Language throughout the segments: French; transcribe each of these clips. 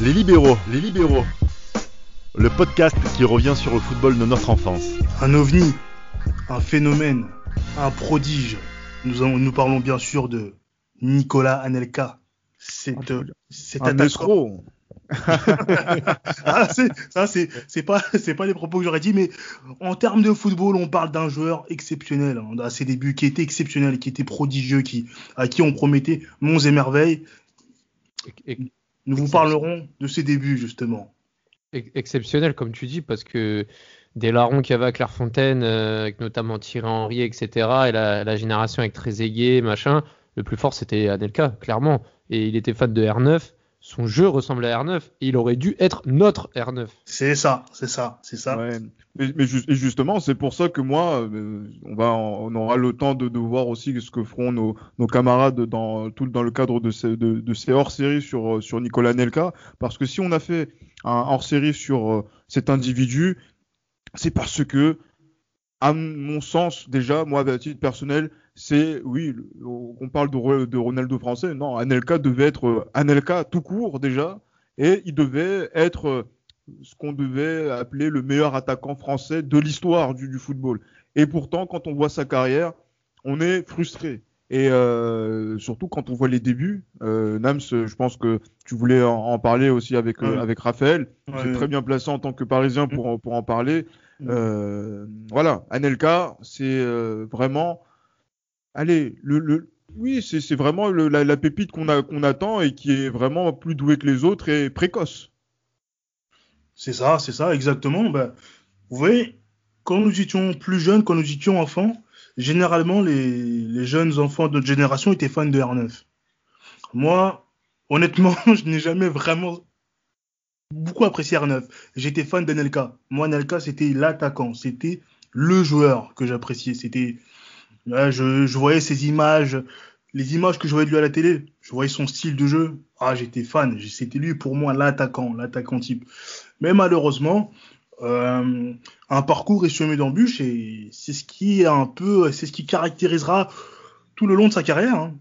Les libéraux, les libéraux. Le podcast qui revient sur le football de notre enfance. Un ovni, un phénomène, un prodige. Nous, en- nous parlons bien sûr de Nicolas Anelka. C'est euh, cet Un escroc. Ah, c'est- ça, c'est c'est pas, c'est pas les propos que j'aurais dit, mais en termes de football, on parle d'un joueur exceptionnel hein, à ses débuts, qui était exceptionnel, qui était prodigieux, qui, à qui on promettait monts et merveilles. Et- et- Nous vous parlerons de ses débuts, justement. ex- exceptionnel, comme tu dis, parce que des larrons qu'il y avait à Clairefontaine, euh, avec notamment Thierry Henry, etc., et la, la génération avec Trezeguet, machin, le plus fort c'était Anelka, clairement. Et il était fan de R9. Son jeu ressemblait à R9 et il aurait dû être notre R9. C'est ça, c'est ça, c'est ça. Ouais. Mais, mais ju- et justement, c'est pour ça que moi, euh, on va, on aura le temps de, de voir aussi ce que feront nos, nos camarades dans tout dans le cadre de ces, de, de ces hors-séries sur euh, sur Nicolas Nelka, parce que si on a fait un hors-série sur euh, cet individu, c'est parce que, à mon sens, déjà, moi, à titre personnel, c'est, oui, on parle de, de Ronaldo français, non, Anelka devait être euh, Anelka tout court déjà, et il devait être euh, ce qu'on devait appeler le meilleur attaquant français de l'histoire du, du football. Et pourtant, quand on voit sa carrière, on est frustré. Et euh, surtout quand on voit les débuts, euh, Nams, je pense que tu voulais en, en parler aussi avec, euh, avec Raphaël. Ouais. C'est très bien placé en tant que Parisien pour, en- pour en parler. Euh, voilà, Anelka, c'est euh, vraiment, allez, le, le, oui, c'est c'est vraiment le- la, la pépite qu'on a qu'on attend et qui est vraiment plus doué que les autres et précoce. C'est ça, c'est ça, exactement. Ben, vous voyez, quand nous étions plus jeunes, quand nous étions enfants, généralement, les, les jeunes enfants de notre génération étaient fans de R9. Moi, honnêtement, je n'ai jamais vraiment beaucoup apprécié R9. J'étais fan d'Anelka. Moi, Anelka, c'était l'attaquant. C'était le joueur que j'appréciais. C'était, je, je voyais ses images, les images que je voyais de lui à la télé. Je voyais son style de jeu. Ah, j'étais fan. C'était lui pour moi l'attaquant, l'attaquant type. Mais malheureusement, euh, un parcours est semé d'embûches et c'est ce qui est un peu, c'est ce qui caractérisera tout le long de sa carrière. hein.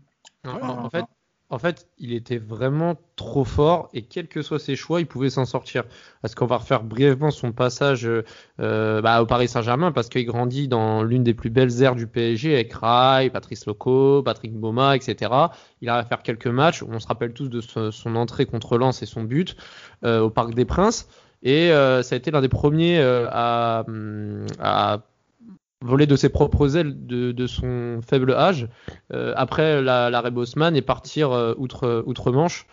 En, Ouais. en- en fait, en fait, il était vraiment trop fort et quels que soient ses choix, il pouvait s'en sortir. Parce qu'on va refaire brièvement son passage euh, bah, au Paris Saint-Germain parce qu'il grandit dans l'une des plus belles aires du PSG avec Rai, Patrice Loco, Patrick Boma, etc. Il arrive à faire quelques matchs. On se rappelle tous de son entrée contre Lens et son but euh, au Parc des Princes. Et euh, ça a été l'un des premiers euh, à, hum, à voler de ses propres ailes de, son faible âge euh, après la- l'arrêt Bosman et partir euh, outre, outre-Manche.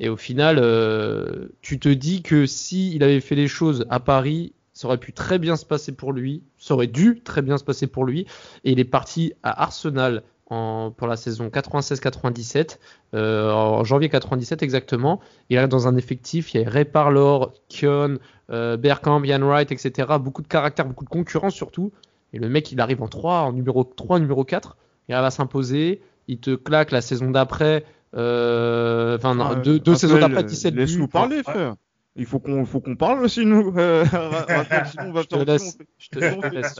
Et au final, euh, tu te dis que si il avait fait les choses à Paris, ça aurait pu très bien se passer pour lui, ça aurait dû très bien se passer pour lui. Et il est parti à Arsenal en, pour la saison 96-97, euh, en janvier 97 exactement. Il arrive dans un effectif, il y a Ray Parlour, Kion, euh, Bergkamp, Ian Wright, etc. Beaucoup de caractère, beaucoup de concurrence surtout. Et le mec, il arrive en 3, en numéro 3, numéro 4. Il arrive à s'imposer. Il te claque la saison d'après. euh, Enfin, Ah, deux, saisons d'après, 17 buts. Laisse-nous parler, frère. Il faut qu'on faut qu'on parle aussi, nous. Euh, sinon on va Je te faire- laisse. Je te, si on fait- laisse.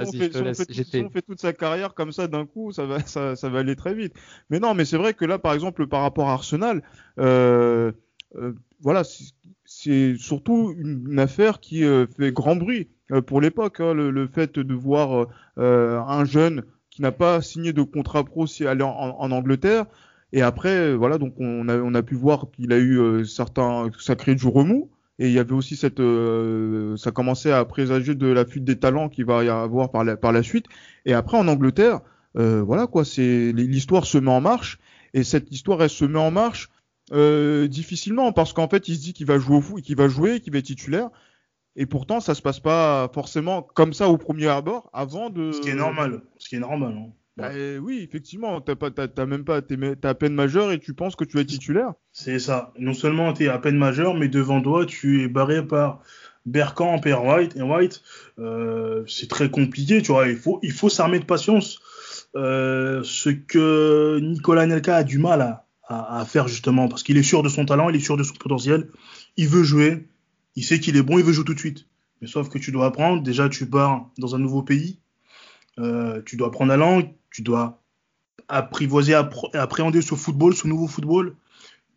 si on toute sa carrière comme ça d'un coup, ça va, ça, ça va aller très vite. Mais non, mais c'est vrai que là, par exemple, par rapport à Arsenal, euh, euh, voilà, c'est- surtout une, une affaire qui euh, fait grand bruit pour l'époque. hein, le, le fait de voir euh, euh, un jeune qui n'a pas signé de contrat pro si aller en, en Angleterre. Et après, euh, voilà, donc on a, on a pu voir qu'il a eu euh, certains sacrés du remous. Et il y avait aussi cette, euh, ça commençait à présager de la fuite des talents qu'il va y avoir par la, par la suite. Et après en Angleterre, euh, voilà quoi, c'est l'histoire se met en marche. Et cette histoire, elle se met en marche euh, difficilement parce qu'en fait, il se dit qu'il va jouer au foot, qu'il va jouer, qu'il va être titulaire. Et pourtant, ça se passe pas forcément comme ça au premier abord, avant de. Ce qui est normal, ce qui est normal. hein. Bah, oui, effectivement, t'as pas, même pas, t'es, à peine majeur et tu penses que tu être titulaire. C'est ça. Non seulement tu es à peine majeur, mais devant toi, tu es barré par Bergkamp et White. Et White, euh, c'est très compliqué, tu vois. Il faut, il faut s'armer de patience. Euh, ce que Nicolas Nelka a du mal à, à, à faire justement, parce qu'il est sûr de son talent, il est sûr de son potentiel. Il veut jouer, il sait qu'il est bon, il veut jouer tout de suite. Mais sauf que tu dois apprendre. Déjà, tu pars dans un nouveau pays. Euh, tu dois apprendre la langue, tu dois apprivoiser, appréhender ce football, ce nouveau football.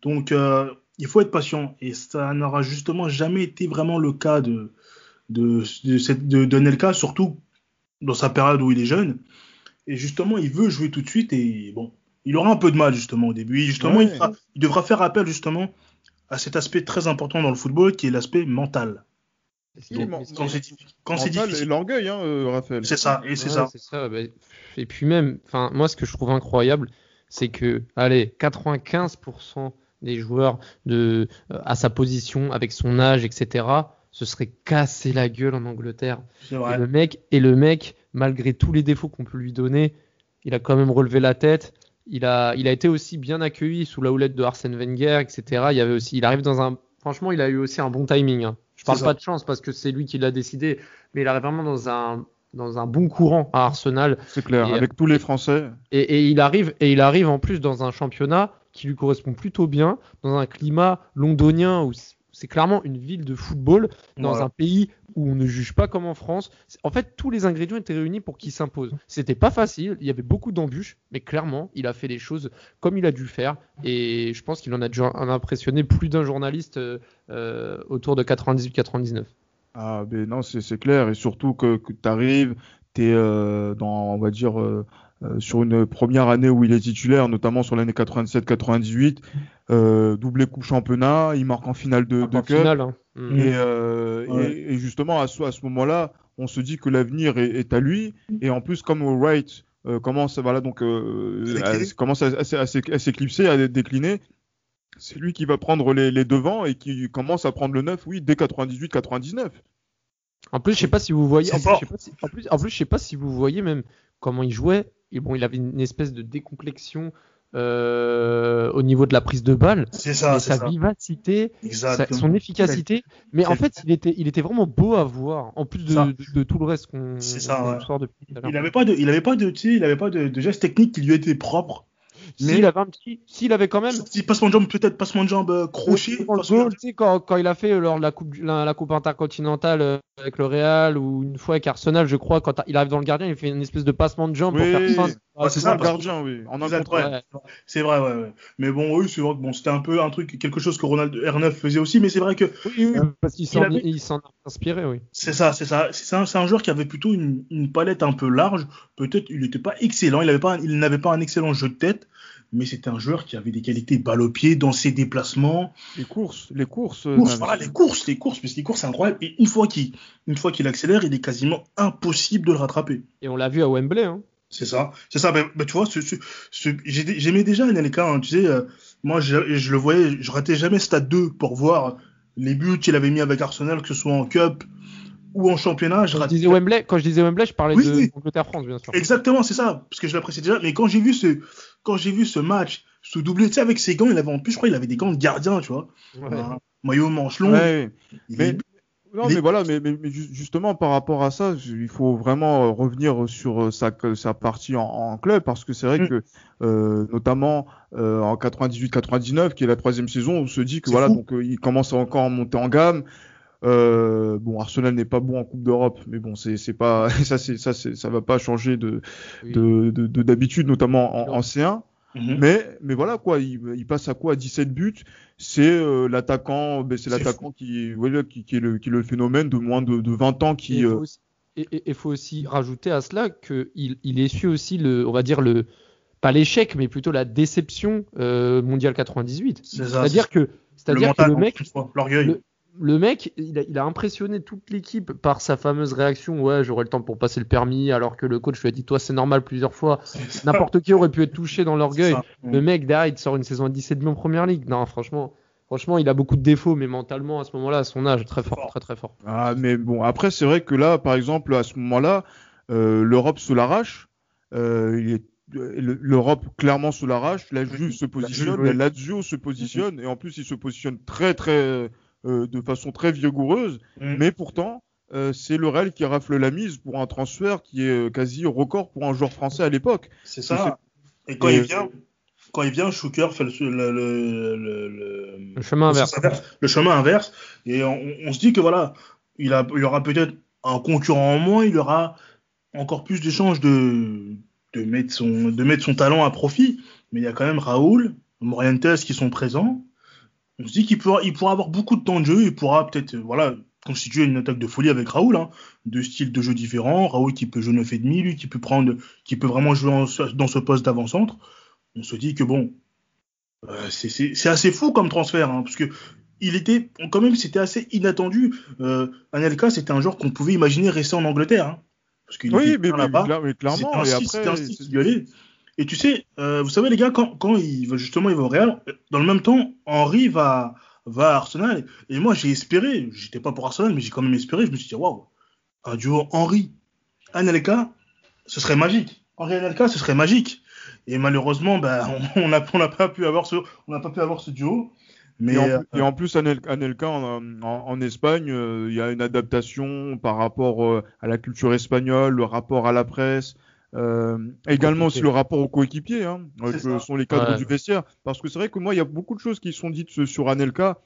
Donc, euh, il faut être patient. Et ça n'aura justement jamais été vraiment le cas de, de, de, cette, de, de Nelka, surtout dans sa période où il est jeune. Et justement, il veut jouer tout de suite et bon, il aura un peu de mal justement au début. Et justement, Ouais. il, fera- il devra faire appel justement à cet aspect très important dans le football qui est l'aspect mental. Quand c'est difficile. l'orgueil, hein, euh, Raphaël. C'est ça, et c'est Ouais, ça. bah, et puis même, enfin, moi, ce que je trouve incroyable, c'est que, allez, 95% des joueurs de, euh, à sa position, avec son âge, etc., se seraient cassé la gueule en Angleterre. Et le mec, et le mec, malgré tous les défauts qu'on peut lui donner, il a quand même relevé la tête. Il a, il a été aussi bien accueilli sous la houlette de Arsène Wenger, etc. Il y avait aussi, il arrive dans un, franchement, il a eu aussi un bon timing. hein. Je parle pas de chance parce que c'est lui qui l'a décidé, mais il arrive vraiment dans un, dans un bon courant à Arsenal. C'est clair, Et- avec tous les Français. Et, et il arrive, et il arrive en plus dans un championnat qui lui correspond plutôt bien, dans un climat londonien où c'est clairement une ville de football, dans Voilà. un pays où on ne juge pas comme en France. En fait, tous les ingrédients étaient réunis pour qu'il s'impose. C'était pas facile, il y avait beaucoup d'embûches, mais clairement, il a fait les choses comme il a dû faire. Et je pense qu'il en a impressionné plus d'un journaliste euh, euh, autour de 98-99. Ah, ben non, c'est clair. Et surtout que, tu arrives, tu es dans, on va dire, euh, euh, sur une première année où il est titulaire, notamment sur l'année 87-98, euh, doublé coupe championnat, il marque en finale de, de En cup. finale, hein. Mm. Et, euh, Ouais. et, et justement, à ce, à ce moment-là, on se dit que l'avenir est, est à lui. Et en plus, comme Wright euh, commence, voilà, donc, euh, À commence à, à à s'é- à s'éclipser, à décliner, c'est lui qui va prendre les, les devants et qui commence à prendre le 9, oui, dès 98-99. En plus, je sais pas si vous voyez. En plus, fort. je sais pas si, en plus, en plus, je sais pas si vous voyez même comment il jouait. Et bon, il avait une espèce de décomplexion euh, au niveau de la prise de balle, C'est ça, sa ça. vivacité, sa- son efficacité. Mais en fait, il était, il était vraiment beau à voir. En plus de, Ça. de, de tout le reste qu'on ouais. sort depuis tout à l'heure. Il avait pas de, il avait pas de, tu sais, il avait pas de, de gestes techniques qui lui étaient propres. mais- S'il avait un petit, s'il avait quand même. Petit passement de jambe, peut-être passement de jambe crochet. Goal, quand, quand il a fait euh, lors de la coupe, la, la coupe intercontinentale euh, avec le Real ou une fois avec Arsenal, je crois, quand il arrive dans le gardien, il fait une espèce de passement de jambe Oui, pour faire fin. Ouais, c'est c'est ça, le gardien, oui. En un Exact, contre un. ouais. C'est vrai, ouais, ouais. Mais bon, oui, c'est vrai que bon, c'était un peu un truc, quelque chose que Ronald R9 faisait aussi, mais c'est vrai que Oui, oui, parce qu'il s'en avait- il s'en a inspiré, oui. c'est ça, c'est ça. C'est un, c'est un joueur qui avait plutôt une, une palette un peu large. Peut-être il n'était pas excellent, il n'avait pas, il n'avait pas un excellent jeu de tête, mais c'était un joueur qui avait des qualités balle au pied dans ses déplacements. Les courses, les courses. Courses, voilà, les courses, les courses, parce que les courses, c'est incroyable. Et une fois qu'il, une fois qu'il accélère, il est quasiment impossible de le rattraper. Et on l'a vu à Wembley. Hein. C'est ça, c'est ça. Ben, ben, tu vois, j'aimais déjà Anelka. Hein, tu sais, euh, moi, je, je le voyais, je ratais jamais Stade 2 pour voir les buts qu'il avait mis avec Arsenal, que ce soit en Cup ou en championnat. Je Quand je ratais disais Wembley, quand je disais Wembley, je parlais Oui, de oui. Angleterre-France, bien sûr. Exactement, c'est ça, parce que je l'appréciais déjà. Mais quand j'ai vu ce, quand j'ai vu ce match, ce doublé, tu sais, avec ses gants, il avait en plus, je crois, il avait des gants de gardien, tu vois, Ouais. un maillot manche long. Ouais, Il mais, est- non, Mais- mais voilà, mais, mais, mais ju- justement par rapport à ça, il faut vraiment euh, revenir sur euh, sa, partie en, en club parce que c'est vrai Mm. que euh, notamment euh, en 98-99, qui est la troisième saison, on se dit que voilà, fou. donc euh, il commence à encore à monter en gamme. Euh, bon, Arsenal n'est pas bon en Coupe d'Europe, mais bon, c'est c'est pas ça, c'est ça, c'est ça va pas changer de Oui. de de- de- d'habitude, notamment en, en C1. Mhm. Mais, mais voilà quoi, il, il passe à quoi? à 17 buts C'est euh, l'attaquant, ben, c'est l'attaquant qui, voilà, qui, qui est le, qui est le phénomène de moins de, de 20 ans Et qui. il euh, faut aussi, et- et- et faut aussi rajouter à cela qu'il il essuie aussi le, on va dire le, pas l'échec, mais plutôt la déception euh, mondiale 98. C'est ça. C'est-à-dire que, le c'est-à-dire que le mec, l'orgueil. Le- mec, il a, il a impressionné toute l'équipe par sa fameuse réaction. Ouais, j'aurai le temps pour passer le permis, alors que le coach lui a dit, toi, c'est normal plusieurs fois. N'importe qui aurait pu être touché dans l'orgueil. Le mec, derrière, il sort une saison à 17 buts en première ligue. Non, franchement, franchement, il a beaucoup de défauts, mais mentalement, à ce moment-là, à son âge, très fort, Fort. très très fort. Ah, mais bon, après, c'est vrai que là, par exemple, à ce moment-là, euh, l'Europe se l'arrache. Euh, le- L'Europe clairement se l'arrache, la Juve se positionne, la Lazio se positionne, et en plus il se positionne très très euh, de façon très vigoureuse. Mhm. Mais pourtant, euh, c'est le Real qui rafle la mise pour un transfert qui est euh, quasi record pour un joueur français à l'époque. C'est ça. Et quand Et- il vient, quand il vient, Schuker fait le, le, le, le, le- Le chemin inverse. le chemin inverse. Et on, on se dit que voilà, il, a, il aura peut-être un concurrent en moins, il aura encore plus d'échanges de, de, mettre son, de mettre son talent à profit. Mais il y a quand même Raoul, Morientes qui sont présents. On se dit qu'il pourra, il pourra avoir beaucoup de temps de jeu, il pourra peut-être, voilà, constituer une attaque de folie avec Raoul, hein, de styles de jeu différents. Raoul qui peut jouer 9,5, lui qui peut prendre, qui peut vraiment jouer dans ce poste d'avant-centre. On se dit que bon, euh, c'est assez fou comme transfert, hein, parce que il était, quand même, c'était assez inattendu. Euh, Anelka, c'était un joueur qu'on pouvait imaginer rester en Angleterre. Hein, parce qu'il oui, mais, là-bas. Mais, clairement, et après, un style qui allait. Et tu sais, euh, vous savez, les gars, quand, quand il va justement il va au Real, dans le même temps, Henri va, va à Arsenal. Et moi, j'ai espéré, j'étais pas pour Arsenal, mais j'ai quand même espéré. Je me suis dit, waouh, un duo Henri, Anelka, ce serait magique. Henri Anelka, ce serait magique. Et malheureusement, ben, on n'a on pas pu avoir ce, on n'a pas pu avoir ce duo. Mais et, en, plus, Anelka en, en, Espagne, euh, il y a une adaptation par rapport euh, à la culture espagnole, le rapport à la presse, euh, également aussi le rapport aux coéquipiers, hein, que sont les cadres du vestiaire. Parce que c'est vrai que moi, il y a beaucoup de choses qui sont dites sur Anelka.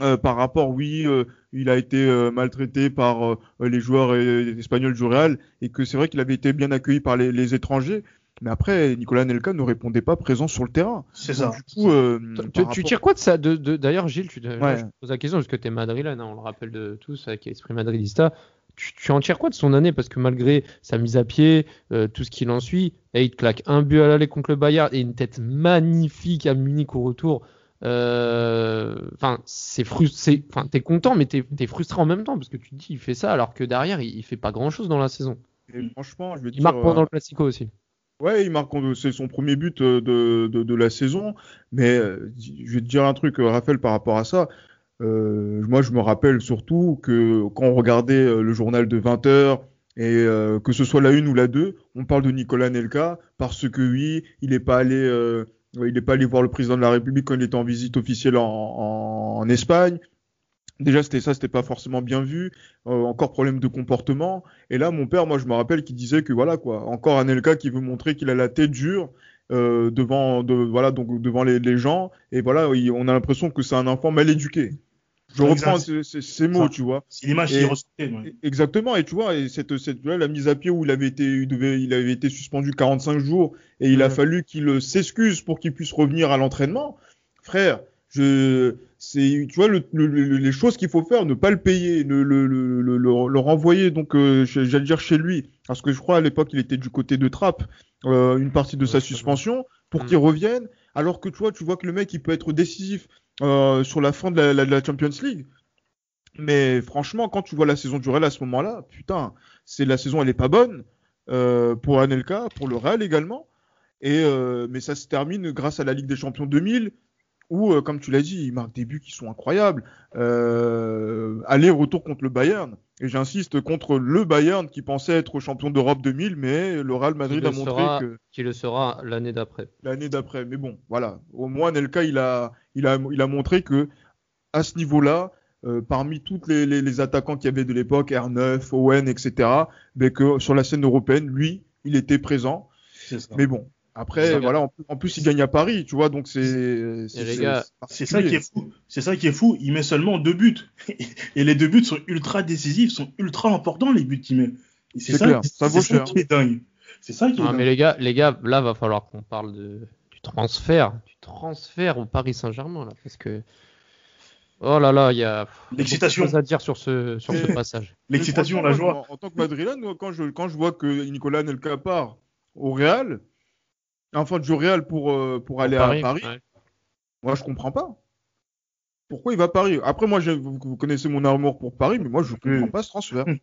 Euh, par rapport, oui, euh, il a été euh, maltraité par les joueurs espagnols du Real et que c'est vrai qu'il avait été bien accueilli par les, les, étrangers. Mais après, Nicolas Nelka ne répondait pas présent sur le terrain. C'est ça. Du coup, tu, tu, tires quoi de ça de, de, D'ailleurs, Gilles, tu ouais. je pose la question parce que tu es madrilène, hein, on le rappelle de tous avec Esprit Madridista tu, en tires quoi de son année? Parce que malgré sa mise à pied, euh, tout ce qu'il en suit, et il claque un but à l'aller contre le Bayard et une tête magnifique à Munich au retour. Euh, enfin, c'est frustré. Enfin, t'es content, mais t'es es frustré en même temps parce que tu te dis, il fait ça alors que derrière, il, fait pas grand chose dans la saison. franchement, je veux il marque pendant euh, le Classico aussi. Ouais, il marque, c'est son premier but de, de, de, la saison. Mais je vais te dire un truc, Raphaël, par rapport à ça. Euh, moi, je me rappelle surtout que quand on regardait euh, le journal de 20 heures, et euh, que ce soit la une ou la 2, on parle de Nicolas Nelka parce que oui, il n'est pas allé, il est pas allé voir le président de la République quand il était en visite officielle en, Espagne. Déjà, c'était ça, c'était pas forcément bien vu. Encore problème de comportement. Et là, mon père, moi, je me rappelle qu'il disait que voilà quoi, encore un Nelka qui veut montrer qu'il a la tête dure. Euh, devant, de, voilà, donc devant les, les gens, et voilà, on a l'impression que c'est un enfant mal éduqué. Je reprends ces, mots, tu vois. C'est l'image qui ressortait. Exactement, et tu vois, et cette, cette la mise à pied où il avait été, il, devait, il avait été suspendu 45 jours et il a fallu qu'il s'excuse pour qu'il puisse revenir à l'entraînement. Frère, je, c'est, tu vois, le, les choses qu'il faut faire, ne pas le payer, le, le, le renvoyer, donc, euh, j'allais dire chez lui, parce que je crois à l'époque il était du côté de Trappe, euh, une partie de sa suspension, pour mm. qu'il revienne, alors que tu vois, tu vois que le mec il peut être décisif. Euh, sur la fin de la, Champions League. Mais franchement, quand tu vois la saison du Real à ce moment-là, putain, c'est la saison, elle est pas bonne euh, pour Anelka, pour le Real également. Et euh, mais ça se termine grâce à la Ligue des Champions 2000, où, comme tu l'as dit, il marque des buts qui sont incroyables. Aller-retour contre le Bayern. Et j'insiste contre le Bayern qui pensait être champion d'Europe 2000, mais le Real Madrid a montré que qui le sera l'année d'après. L'année d'après, mais bon, voilà. Au moins Nelka, il a, il a, il a montré que à ce niveau-là, euh, parmi tous les, les, les, attaquants qu'il y avait de l'époque, R9, Owen, etc., mais que sur la scène européenne, lui, il était présent. Mais bon, après, voilà, en, plus, il gagne à Paris, tu vois, donc c'est. C'est ça qui est fou. C'est ça qui est fou. Il met seulement deux buts. Et les deux buts sont ultra décisifs, sont ultra importants, les buts qu'il met. C'est ça, ça, vaut cher. qui est dingue. C'est ça qui est non, mais les gars, les gars, là, va falloir qu'on parle de, du transfert, du transfert au Paris Saint-Germain, là, parce que. Oh là là, il y a l'excitation à dire sur ce, sur ce passage. L'excitation, la joie. En, tant que madrilène, quand je, quand je vois que Nicolas Nelka part au Real, enfin du Real pour, euh, pour aller à Paris. Moi, je comprends pas. Pourquoi il va à Paris? Après, moi, vous, connaissez mon amour pour Paris, mais moi, je comprends pas ce transfert.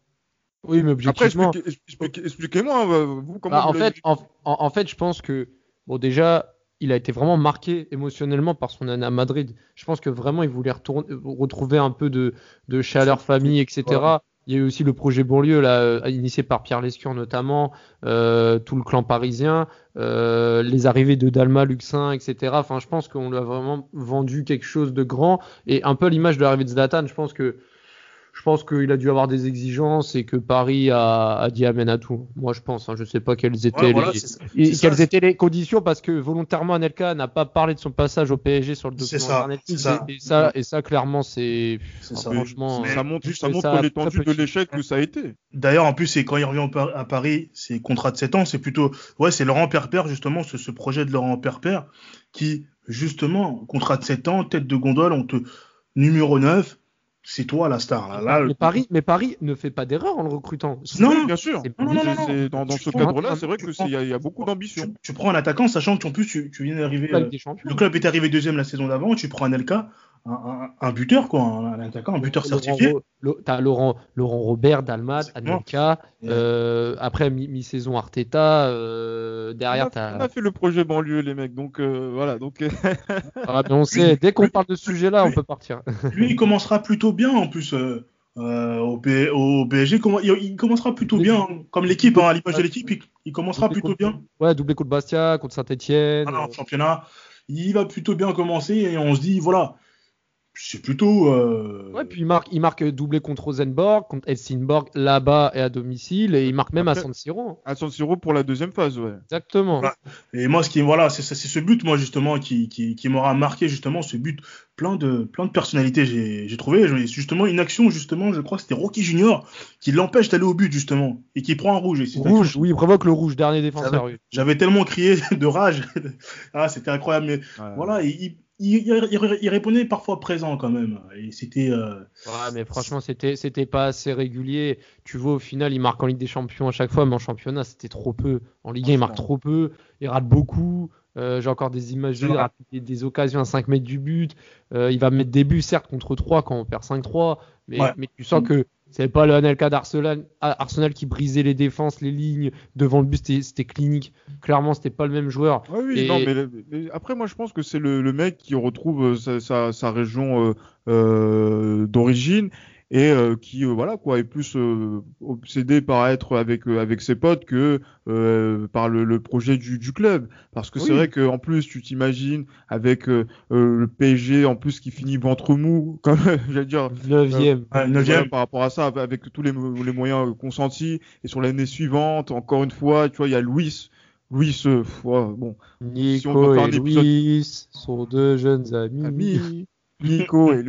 Oui, mais objectivement. Après, expliquez-moi, hein, vous, comment bah, en, fait, en, fait, je pense que, bon, déjà, il a été vraiment marqué émotionnellement par son année à Madrid. Je pense que vraiment, il voulait retourner, retrouver un peu de, de chaleur famille, etc. Il y a eu aussi le projet Bonlieu, là, euh, initié par Pierre Lescure notamment, euh, tout le clan parisien, euh, les arrivées de Dalma, Luxin, etc. Enfin, je pense qu'on lui a vraiment vendu quelque chose de grand. Et un peu l'image de l'arrivée de Zlatan, je pense que je pense qu'il a dû avoir des exigences et que Paris a, a dit amène à tout. Moi, je pense. Hein, je sais pas quelles étaient, Ouais, voilà, les, ça. et quelles ça, étaient les conditions parce que volontairement Anelka n'a pas parlé de son passage au PSG sur le C'est document ça, Internet. c'est ça. Et ça, et ça, clairement, c'est franchement. Mais- ça montre, juste ça que montre l'étendue de l'échec que ça a été. D'ailleurs, en plus, c'est quand il revient à Paris, c'est contrat de 7 ans, c'est plutôt, ouais, c'est Laurent Perper, justement, ce, ce projet de Laurent Perper, qui, justement, contrat de 7 ans, tête de gondole, on te, numéro 9, c'est toi la star, là. Là, mais, le- Paris, mais Paris ne fait pas d'erreur en le recrutant. Non, bien sûr. non, non, Dans, ce cadre-là, c'est vrai tu que prends- c'est- il y, y a beaucoup d'ambition. tu, tu prends un attaquant, sachant que, en plus, tu, tu viens d'arriver, euh, le club est arrivé deuxième la saison d'avant, tu prends un LK, un, un, un buteur, quoi, un, un attaquant, un buteur Laurent certifié. Ro- T'as Laurent, Laurent Robert, Dalmat. Anelka. Euh, après, mi- mi-saison Arteta. euh, On derrière, a, t'as. on a fait le projet banlieue, les mecs. Donc euh, voilà. Donc Ah, mais on sait, dès qu'on parle de ce sujet-là, on peut partir. Lui, il commencera plutôt bien, en plus, euh, euh, au, P- au PSG. comment- Il, il commencera plutôt bien, comme l'équipe, hein, à l'image de l'équipe, il, il commencera plutôt bien. Ouais, doublé contre Bastia, contre Saint-Etienne. En championnat, il va plutôt bien commencer et on se dit, voilà, c'est plutôt. euh, Ouais, puis il marque, il marque doublé contre Rosenborg, contre Helsingborg, là-bas et à domicile, et il marque même à San Siro. à San Siro pour la deuxième phase, ouais. Exactement. Voilà. Et moi, ce qui, voilà, c'est ce but, moi, justement, qui, qui, qui m'aura marqué, justement, ce but plein de, plein de personnalités, j'ai j'ai trouvé. Justement, une action, justement, je crois que c'était Rocky Junior qui l'empêche d'aller au but, justement, et qui prend un rouge. Et Rouge, oui, il provoque le rouge, dernier défenseur. oui. J'avais tellement crié de rage. ah, c'était incroyable. Mais Ouais. voilà, il, il, il- il- il répondait parfois présent quand même. Et c'était. euh, Ouais, mais franchement, c'était, c'était pas assez régulier. Tu vois, au final, il marque en Ligue des Champions à chaque fois, mais en championnat, c'était trop peu. En Ligue 1, il marque trop peu. Il rate beaucoup. Euh, j'ai encore des images il rate des, des occasions à 5 mètres du but. Euh, il va mettre des buts, certes, contre 3 quand on perd 5-3. Mais, Ouais. mais tu sens que c'est pas le Anelka d'Arsenal ah, Arsenal qui brisait les défenses, les lignes. Devant le but, c'était, clinique. Clairement, c'était pas le même joueur. Ouais, oui, Et- non, mais, après, moi, je pense que c'est le, le mec qui retrouve euh, sa, sa, sa région euh, euh, d'origine et euh, qui, euh, voilà, quoi, est plus euh, obsédé par être avec euh, avec ses potes que euh, par le, le projet du, du club. Parce que c'est vrai que en plus, tu t'imagines avec euh, euh, le PSG en plus qui finit ventre mou, comme j'allais dire, 9ème. ouais, par rapport à ça, avec tous les, mo- les moyens consentis. Et sur l'année suivante, encore une fois, tu vois, il y a Louis. Louis, euh, ouais, bon, Si on Nico doit faire et un épisode- Louis sont deux jeunes amis. Ami, Nico et.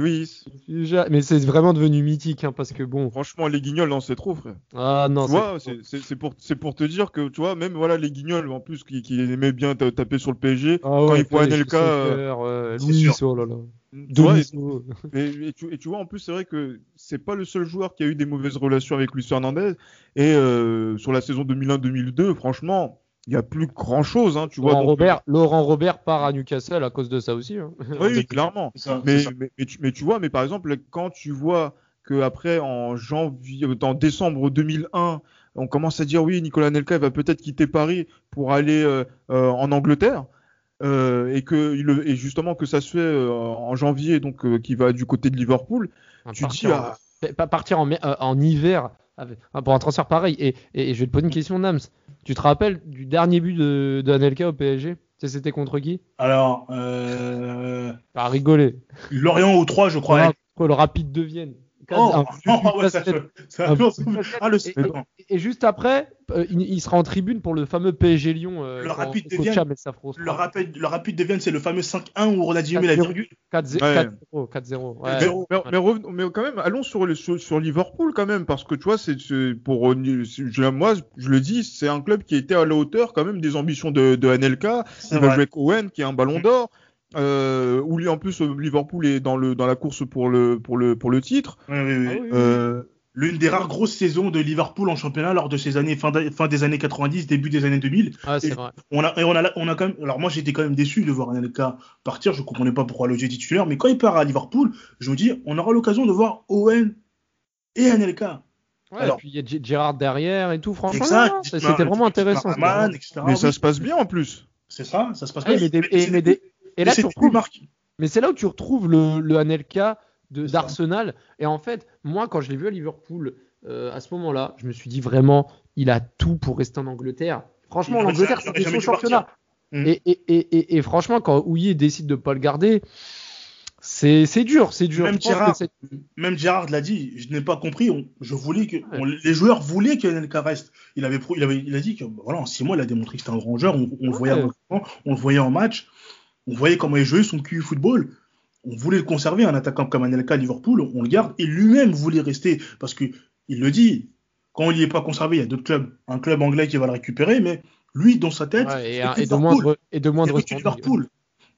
Déjà- Mais c'est vraiment devenu mythique, hein, parce que bon. Franchement, les guignols, non, c'est trop, frère. Ah non, tu c'est- vois, c'est- pour, pour te dire que, tu vois, même voilà, les guignols, en plus, qui, qui aimaient bien ta- taper sur le PSG, Ah quand ouais, il faut les Anelka, chausseurs, euh, c'est Louis, sûr. oh là là. tu vois, et, Donizo. et- et tu, et tu vois, en plus, c'est vrai que c'est pas le seul joueur qui a eu des mauvaises relations avec Luis Hernandez. Et euh, sur la saison 2001-2002, franchement, il y a plus grand chose, hein, tu vois. Laurent donc, Robert, Laurent Robert part à Newcastle à cause de ça aussi. hein. Oui, oui, clairement. Ça, Mais, mais, mais tu, mais tu vois, mais par exemple, quand tu vois que après en janvier, euh, en décembre 2001, on commence à dire oui, Nicolas Nelka va peut-être quitter Paris pour aller euh, euh, en Angleterre. euh, et que le- et justement que ça se fait euh, en janvier donc euh, qui va du côté de Liverpool tu dis partir, ah, en- pas partir en, euh, en hiver avec- pour un transfert pareil. Et, et- et je vais te poser une question, Nams. Tu te rappelles du dernier but de, de Anelka au PSG Tu sais, C'était contre qui? Alors, euh, rigoler. Lorient ou 3, je crois. Le Rapide de Vienne. Et, juste après, euh, il, il sera en tribune pour le fameux PSG Lyon. euh, Le Rapide de Vienne. Cham et Safros le, parlent. rapide, le rapide de Vienne, c'est le fameux 5-1 où Ronaldinho met la 4-0. virgule. 4-0. Ouais. 4-0. 4-0. Ouais. Mais- mais, mais, mais revenons- mais quand même, allons sur, le- sur, sur Liverpool quand même, parce que tu vois, c'est c'est pour euh, je, moi, je le dis, c'est un club qui était à la hauteur quand même des ambitions de, de Anelka. C'est Il va jouer avec Owen, qui est un ballon Mm. d'or. Euh, où lui en plus euh, Liverpool est dans le dans la course pour le pour le pour le titre. Oui, oui, oui. Ah. Euh, L'une des rares grosses saisons de Liverpool en championnat lors de ces années, fin, des années 90, début des années 2000. Ah, c'est Et- vrai. On a, et on a, on a quand même, alors moi j'étais quand même déçu de voir Anelka partir, je comprenais pas pourquoi loger titulaire, mais quand il part à Liverpool, je me dis, on aura l'occasion de voir Owen et Anelka. Ouais, Alors- et puis il y a G- Gérard derrière et tout. Franchement, c'était vraiment intéressant. etc. mais Oui, ça se passe bien en plus. C'est ça, ça se passe Ah, pas. mais des- Mais et- c'est- mais des- et là, tu retrouves. Mais c'est là où tu retrouves le, le Anelka d'Arsenal. Et en fait, moi, quand je l'ai vu à Liverpool, euh, à ce moment-là, je me suis dit vraiment, il a tout pour rester en Angleterre. Franchement, l'Angleterre, c'était son championnat. partir. Mm. Et, et, et, et, et franchement, quand Ouillet décide de pas le garder, C'est dur, c'est dur. Même Gérard, c'est- même Gérard l'a dit, je n'ai pas compris. on- je voulais que on- les joueurs voulaient que Anelka reste. Il avait, il avait, il a dit que bah, voilà, en six mois, il a démontré que c'était un grand joueur. On, on le voyait, en on le voyait en match, on voyait comment il jouait son QI football. On voulait le conserver, un attaquant comme Anelka à Liverpool, on le garde. Et lui-même voulait rester parce que il le dit. Quand il n'y est pas conservé, il y a d'autres clubs, un club anglais qui va le récupérer, mais lui, dans sa tête, Ouais, et, de moindre et de Il n'y moindre avait que standing. Liverpool.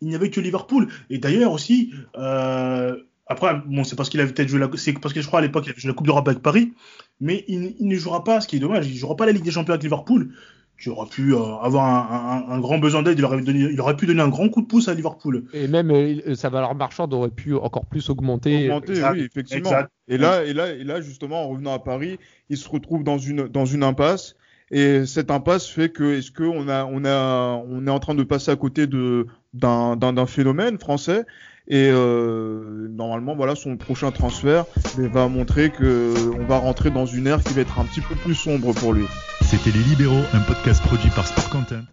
Il n'y avait que Liverpool. Et d'ailleurs aussi, euh, après, bon, c'est parce qu'il avait peut-être joué la, c'est parce que je crois à l'époque il avait joué la Coupe d'Europe avec Paris, mais il, il ne jouera pas, ce qui est dommage, il ne jouera pas la Ligue des Champions avec Liverpool, qui aurait pu euh, avoir un, un- un grand besoin d'aide, il aurait, donné- il aurait pu donner un grand coup de pouce à Liverpool. Et même euh, sa valeur marchande aurait pu encore plus augmenter. Augmenter, exact, oui, effectivement. exact. Et là, et là, et là, justement, en revenant à Paris, il se retrouve dans une dans une impasse. Et cette impasse fait que est-ce que on a on a on est en train de passer à côté de d'un phénomène français? Et euh, normalement voilà son prochain transfert va montrer que on va rentrer dans une ère qui va être un petit peu plus sombre pour lui. C'était Les Libéraux, un podcast produit par Sport Content.